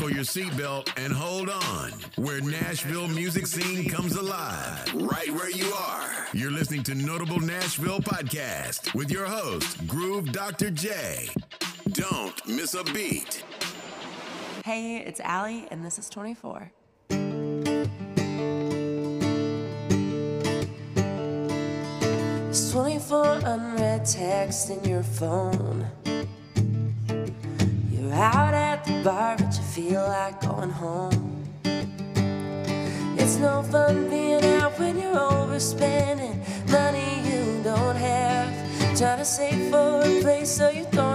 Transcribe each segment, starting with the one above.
Buckle your seatbelt and hold on, where Nashville music scene comes alive, right where you are. You're listening to Notable Nashville Podcast with your host, Groove Dr. J. Don't miss a beat. Hey, it's Alee, and this is 24. There's 24 unread texts in your phone. You're out at the bar, but you feel like going home. It's no fun being out when you're overspending money you don't have. Trying to save for a place so you don't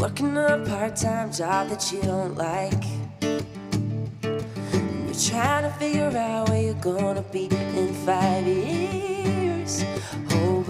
working a part time job that you don't like. And you're trying to figure out where you're gonna be in five years. Oh,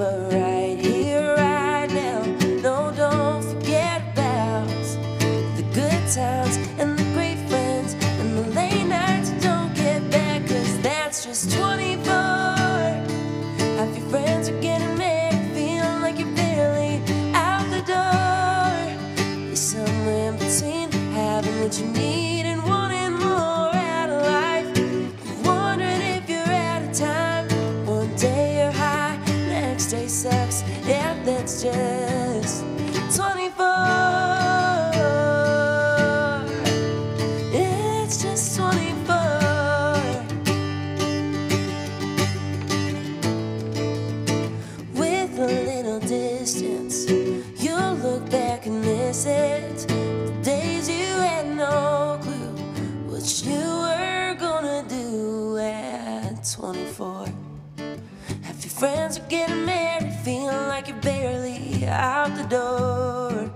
out the door.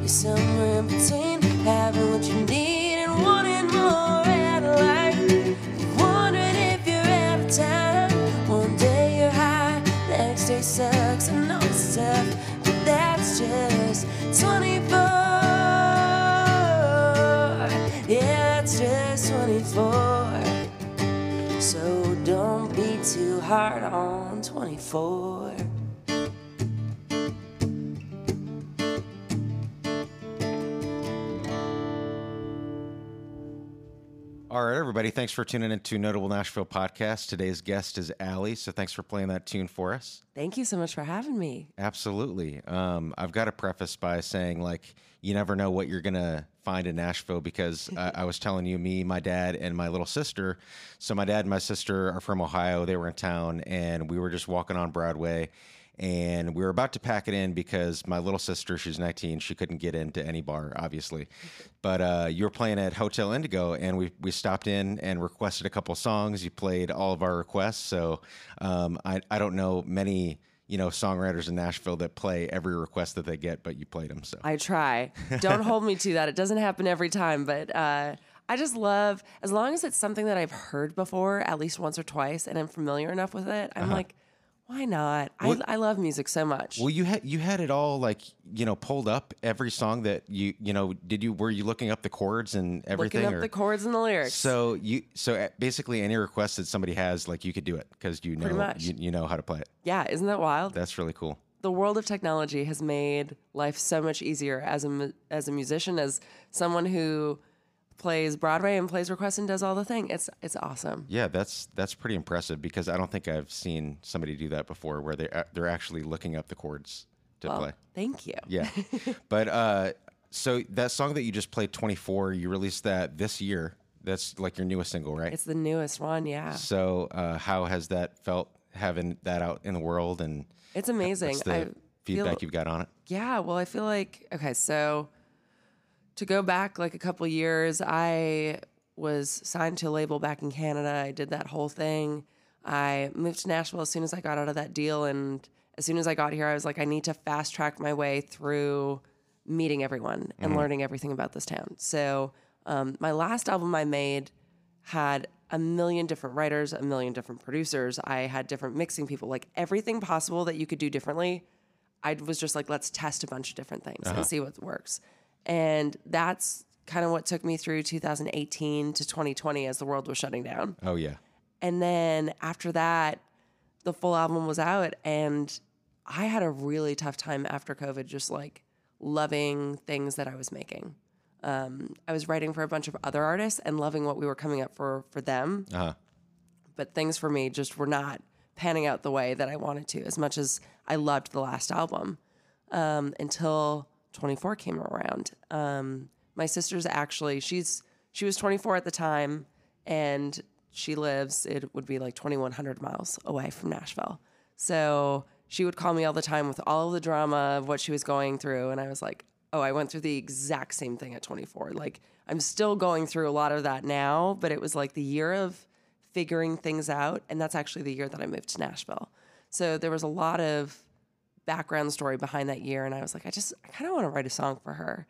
You're somewhere in between, having what you need and wanting more out of life. Wondering if you're out of time. One day you're high, next day sucks. I know it's tough, but that's just 24. Yeah, it's just 24. So don't be too hard on 24. All right, everybody. Thanks for tuning in to Notable Nashville Podcast. Today's guest is Alee, so thanks for playing that tune for us. Thank you so much for having me. Absolutely. Um, I've got to preface by saying, like, you never know what you're gonna find in Nashville because I, I was telling you, me, my dad, and my little sister. So my dad and my sister are from Ohio. They were in town, and we were just walking on Broadway, and we were about to pack it in because my little sister, she's 19, she couldn't get into any bar, obviously. But uh, you were playing at Hotel Indigo, and we we stopped in and requested a couple songs. You played all of our requests, so um, I I don't know many you know songwriters in Nashville that play every request that they get, but you played them. So I try. Don't hold me to that. It doesn't happen every time, but uh, I just love as long as it's something that I've heard before at least once or twice, and I'm familiar enough with it. I'm like, why not? I, What- I love music so much. well, you had you had it all like you know pulled up every song that you you know did you were you looking up the chords and everything Looking up or- the chords and the lyrics. So you so uh, basically any request that somebody has like you could do it because you know you, you know how to play it. yeah, isn't that wild? That's really cool. the world of technology has made life so much easier as a as a musician, as someone who plays Broadway and plays requests and does all the thing. It's it's awesome. Yeah, that's that's pretty impressive because I don't think I've seen somebody do that before where they they're actually looking up the chords to Well, play. thank you. Yeah, but uh, so that song that you just played, twenty four, you released that this year. That's like your newest single, right? It's the newest one. Yeah, so uh, how has that felt having that out in the world and it's amazing. what's the I feedback feel, you've got on it? Yeah, well, I feel like okay, so to go back like a couple years, I was signed to a label back in Canada. I did that whole thing. I moved to Nashville as soon as I got out of that deal and as soon as I got here, I was like I need to fast track my way through meeting everyone and learning everything about this town. So um, my last album I made had a million different writers, a million different producers. I had different mixing people, like everything possible that you could do differently. I was just like, let's test a bunch of different things and see what works. And that's kind of what took me through 2018 to 2020 as the world was shutting down. Oh yeah. And then after that, the full album was out, and I had a really tough time after COVID, just like loving things that I was making. Um, I was writing for a bunch of other artists and loving what we were coming up for for them, Uh huh. but things for me just were not panning out the way that I wanted to, as much as I loved the last album. Um, until 24 came around. Um, my sister's actually she's she was 24 at the time, and she lives it would be like 2,100 miles away from Nashville. So she would call me all the time with all of the drama of what she was going through, and I was like, oh, I went through the exact same thing at 24. Like I'm still going through a lot of that now, but it was like the year of figuring things out, and that's actually the year that I moved to Nashville. So there was a lot of background story behind that year and I was like I just I kind of want to write a song for her.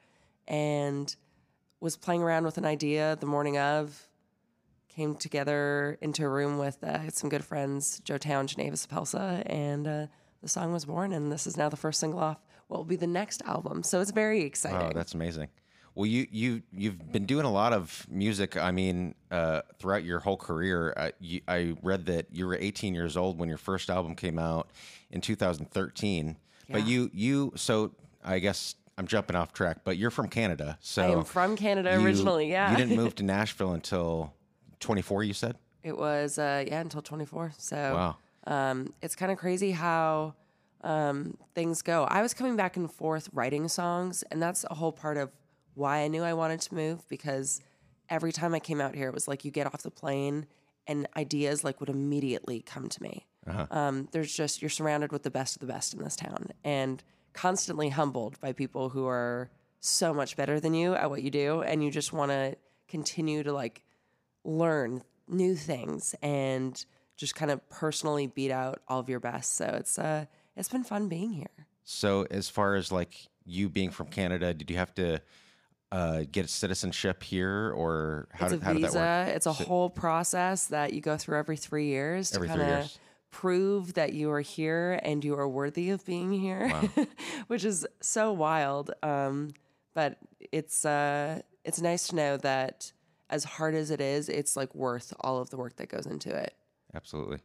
And was playing around with an idea the morning of came together into a room with uh, some good friends Joe Town, Geneva Suppelsa and uh, the song was born and this is now the first single off what will be the next album. So it's very exciting. Wow, that's amazing. Well, you you you've been doing a lot of music. I mean, uh, throughout your whole career. Uh, you, I read that you were 18 years old when your first album came out in 2013. But you you so I guess I'm jumping off track. But you're from Canada, so I am from Canada you- originally yeah you didn't move to Nashville until 24. You said. it was uh, yeah until 24 so Wow. um, it's kind of crazy how um, things go. I was coming back and forth writing songs, and that's a whole part of why I knew I wanted to move because every time I came out here, it was like you get off the plane and ideas like would immediately come to me. Um, there's just you're surrounded with the best of the best in this town, and constantly humbled by people who are so much better than you at what you do, and you just want to continue to like learn new things and just kind of personally beat out all of your best. So it's uh it's been fun being here. So as far as like you being from Canada, did you have to uh, get citizenship here, or how it's did a how did that work? visa. It's a whole process that you go through every three years Every to three kind of years. prove that you are here and you are worthy of being here, which is so wild. Um, but it's uh, it's nice to know that as hard as it is, it's like worth all of the work that goes into it. Absolutely.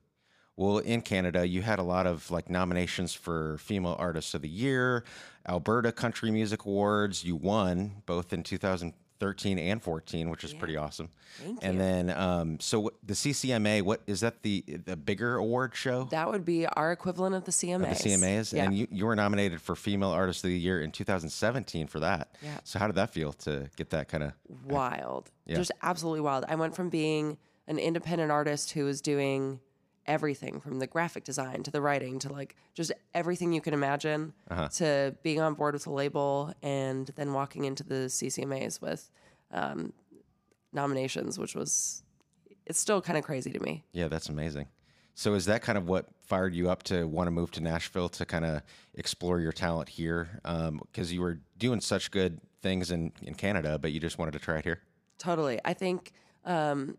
Well, in Canada, you had a lot of like nominations for Female Artist of the Year, Alberta Country Music Awards. You won both in 2013 and 14, which is pretty awesome. Thank and you. then, um, so what, the CCMA, what is that the the bigger award show? That would be our equivalent of the CMAs. the CMAs, Yeah. and you, you were nominated for Female Artist of the Year in 2017 for that. Yeah. So how did that feel to get that kind of? wild. Yeah. Just absolutely wild. I went from being an independent artist who was doing everything from the graphic design to the writing to like just everything you can imagine Uh-huh. to being on board with a label and then walking into the CCMAs with um, nominations, which was it's still kind of crazy to me. Yeah, that's amazing. So is that kind of what fired you up to want to move to Nashville to kind of explore your talent here? Because you were doing such good things in, in Canada, but you just wanted to try it here. Totally. I think um,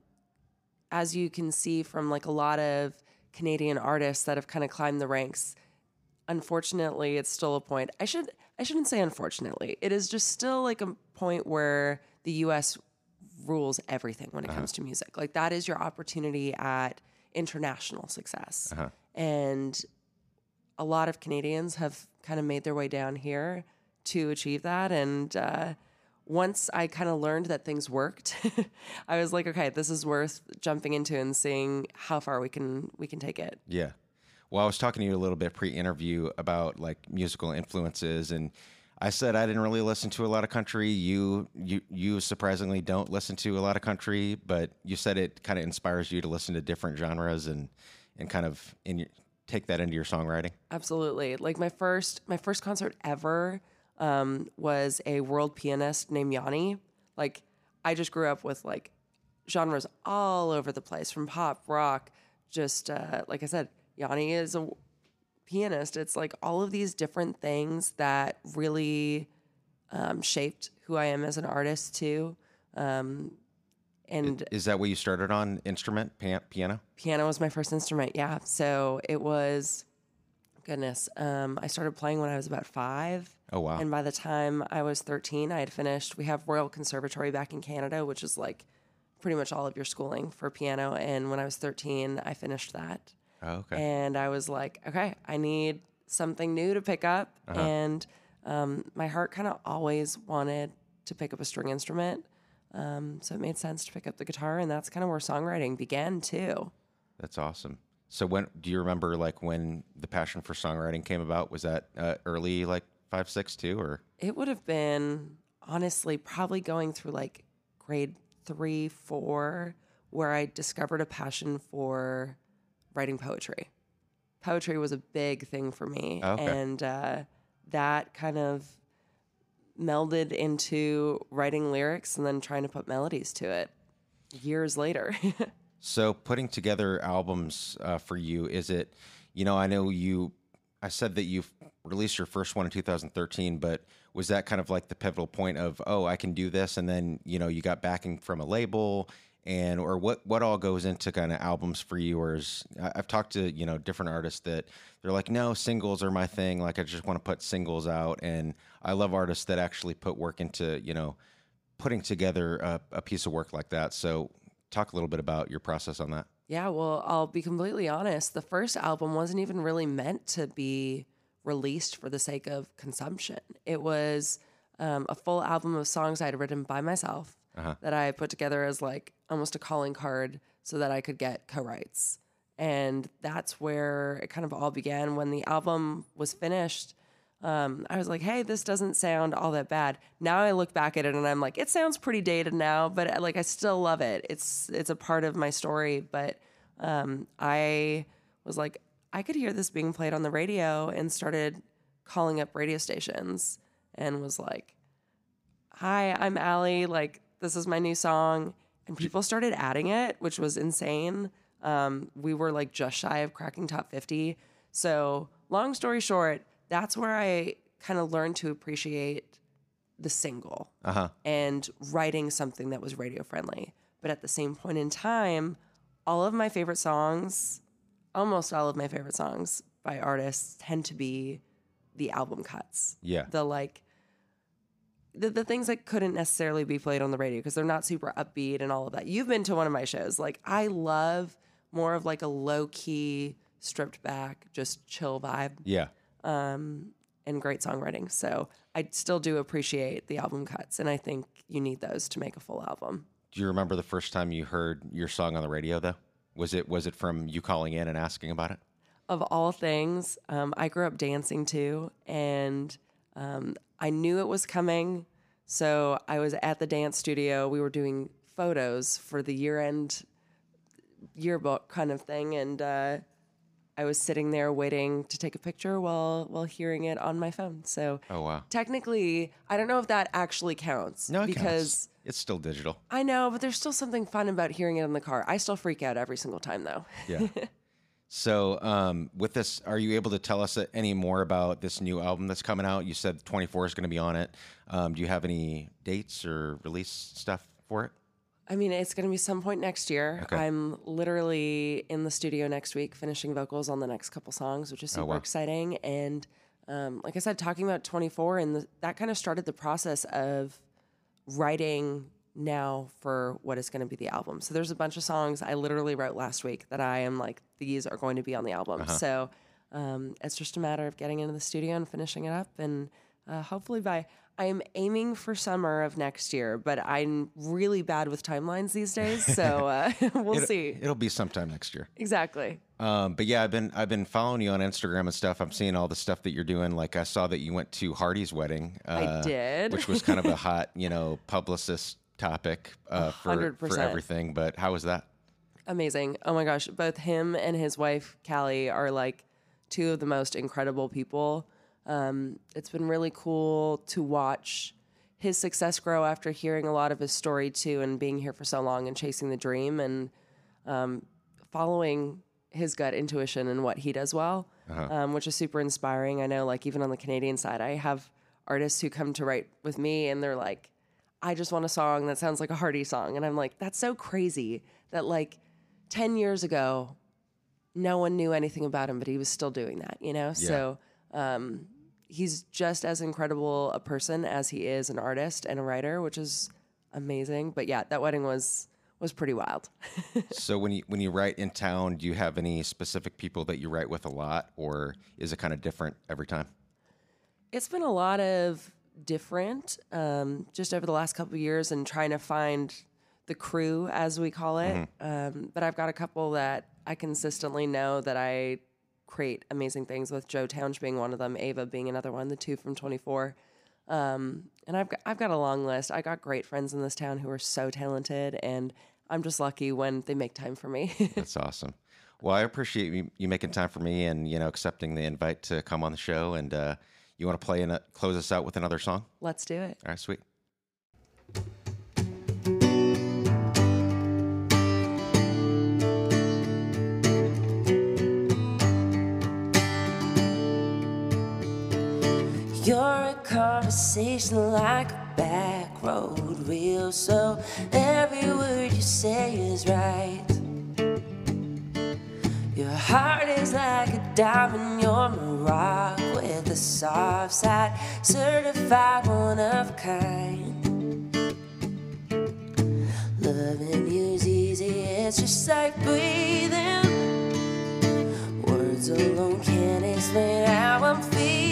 as you can see from like a lot of Canadian artists that have kind of climbed the ranks, unfortunately, it's still a point. I should I shouldn't say unfortunately. It is just still like a point where the U.S. rules everything when it comes to music. Like that is your opportunity at international success, and a lot of Canadians have kind of made their way down here to achieve that. And uh, once I kind of learned that things worked, I was like, okay, this is worth jumping into and seeing how far we can we can take it. Yeah. Well, I was talking to you a little bit pre-interview about like musical influences, and I said I didn't really listen to a lot of country. You, you, you surprisingly don't listen to a lot of country, but you said it kind of inspires you to listen to different genres and and kind of in your, take that into your songwriting. Absolutely. Like my first my first concert ever um, was a world pianist named Yanni. Like I just grew up with like genres all over the place from pop, rock, just uh, like I said, Yanni is a pianist. It's like all of these different things that really um, shaped who I am as an artist too. Um, and Is that what you started on? Instrument, piano? piano was my first instrument. Yeah. So it was, goodness, um, I started playing when I was about five. Oh, wow. And by the time I was 13, I had finished. We have Royal Conservatory back in Canada, which is like pretty much all of your schooling for piano. And when I was 13, I finished that. Oh, okay. And I was like, okay, I need something new to pick up. Uh-huh. And um, my heart kind of always wanted to pick up a string instrument. Um, so it made sense to pick up the guitar. And that's kind of where songwriting began too. That's awesome. So when do you remember like when the passion for songwriting came about? Was that uh, early, like five, six, two, or It would have been honestly probably going through like grade three, four, where I discovered a passion for writing poetry. Poetry was a big thing for me. Okay. And uh, that kind of melded into writing lyrics and then trying to put melodies to it years later. So putting together albums uh, for you, is it, you know, I know you, I said that you released your first one in 2013, but was that kind of like the pivotal point of, oh, I can do this, and then you know you got backing from a label, and or what what all goes into kind of albums for you? Or is I've talked to you know different artists that they're like, no, singles are my thing. Like I just want to put singles out, and I love artists that actually put work into you know putting together a, a piece of work like that. So talk a little bit about your process on that. Yeah, well, I'll be completely honest. The first album wasn't even really meant to be released for the sake of consumption. It was um, a full album of songs I had written by myself that I put together as like almost a calling card so that I could get co writes. And that's where it kind of all began. When the album was finished, um, I was like, hey, this doesn't sound all that bad. Now I look back at it and I'm like, it sounds pretty dated now, but uh, like I still love it. It's it's a part of my story. But um, I was like, I could hear this being played on the radio and started calling up radio stations and was like, hi, I'm Alee. Like, this is my new song. And people started adding it, which was insane. Um, we were like just shy of cracking top 50. So, long story short, that's where I kind of learned to appreciate the single uh-huh. and writing something that was radio friendly. But at the same point in time, all of my favorite songs, almost all of my favorite songs by artists tend to be the album cuts. Yeah. The like the, the things that couldn't necessarily be played on the radio because they're not super upbeat and all of that. You've been to one of my shows. Like I love more of like a low key, stripped back, just chill vibe Yeah. And great songwriting. So I still do appreciate the album cuts, and I think you need those to make a full album. Do you remember the first time you heard your song on the radio though? Was it was it from you calling in and asking about it? Of all things, um, I grew up dancing too, and um, I knew it was coming. So I was at the dance studio. We were doing photos for the year end yearbook kind of thing, and uh, I was sitting there waiting to take a picture while while hearing it on my phone. So Oh wow. technically, I don't know if that actually counts No, it because. counts. it's still digital. I know, but there's still something fun about hearing it in the car. I still freak out every single time, though. Yeah. so, um, with this, are you able to tell us uh, any more about this new album that's coming out? You said 24 is going to be on it. Um, do you have any dates or release stuff for it? I mean, it's going to be some point next year. Okay. I'm literally in the studio next week finishing vocals on the next couple songs, which is super Oh, wow. exciting. And um, like I said, talking about 24, and the, that kind of started the process of writing now for what is going to be the album. So there's a bunch of songs I literally wrote last week that I am like, these are going to be on the album. Uh-huh. So um, it's just a matter of getting into the studio and finishing it up. And uh, hopefully by, I am aiming for summer of next year, but I'm really bad with timelines these days. So uh, we'll It'll- see. It'll be sometime next year. Exactly. Um, but yeah, I've been I've been following you on Instagram and stuff. I'm seeing all the stuff that you're doing. Like I saw that you went to Hardy's wedding. Uh, did. which was kind of a hot, you know, publicist topic uh, for for 100%. everything. But how was that? Amazing. Oh my gosh. Both him and his wife, Caleigh, are like two of the most incredible people. Um, it's been really cool to watch his success grow after hearing a lot of his story too and being here for so long and chasing the dream and um, following his gut intuition and what he does well, um, which is super inspiring. I know, like, even on the Canadian side, I have artists who come to write with me and they're like, I just want a song that sounds like a Hardy song. And I'm like, that's so crazy that like 10 years ago, no one knew anything about him, but he was still doing that, you know? So um, he's just as incredible a person as he is an artist and a writer, which is amazing. But yeah, that wedding was was pretty wild. so when you when you write in town, do you have any specific people that you write with a lot, or is it kind of different every time? It's been a lot of different um, just over the last couple of years and trying to find the crew, as we call it. Um, but I've got a couple that I consistently know that I create amazing things with. Joe Townge being one of them, Ava being another one, the two from 24. Um, and I've got, I've got a long list. I got great friends in this town who are so talented, and I'm just lucky when they make time for me. That's awesome. Well, I appreciate you, you making time for me and you know accepting the invite to come on the show. And uh, you want to play and uh, close us out with another song? Let's do it. All right, sweet. Conversation like a back road real so every word you say is right. Your heart is like a diamond, you're a rock with a soft side, certified one of a kind. Loving you's easy, it's just like breathing. Words alone can't explain how I'm feeling.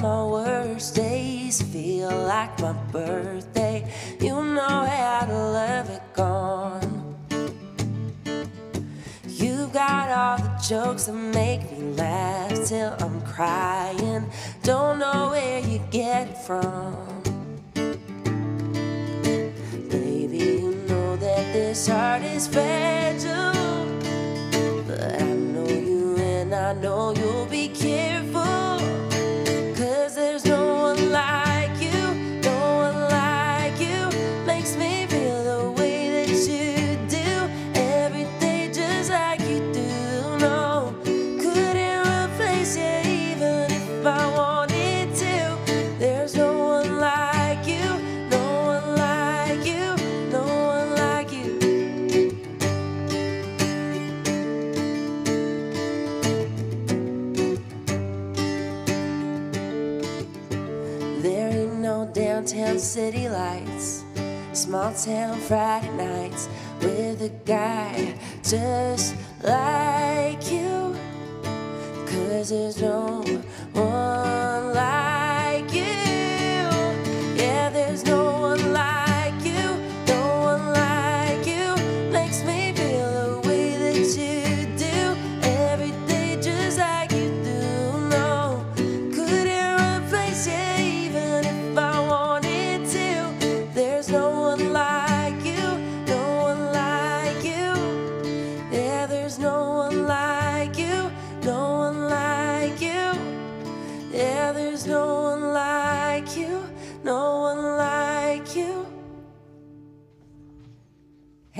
My worst days feel like my birthday. You know how to love it gone. You've got all the jokes that make me laugh till I'm crying. Don't know where you get it from. Baby, you know that this heart is fragile. But I know you and I know you'll be careful.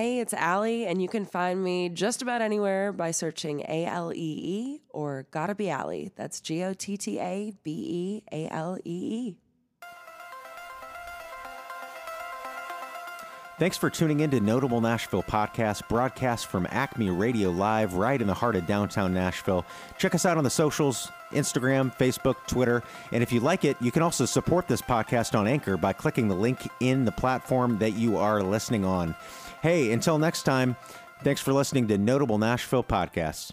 Hey, it's Alee, and you can find me just about anywhere by searching A L E E or Gotta Be Alee. That's G O T T A B E A L E E. Thanks for tuning in to Notable Nashville Podcast, broadcast from Acme Radio Live right in the heart of downtown Nashville. Check us out on the socials Instagram, Facebook, Twitter. And if you like it, you can also support this podcast on Anchor by clicking the link in the platform that you are listening on. Hey, until next time, thanks for listening to Notable Nashville Podcasts.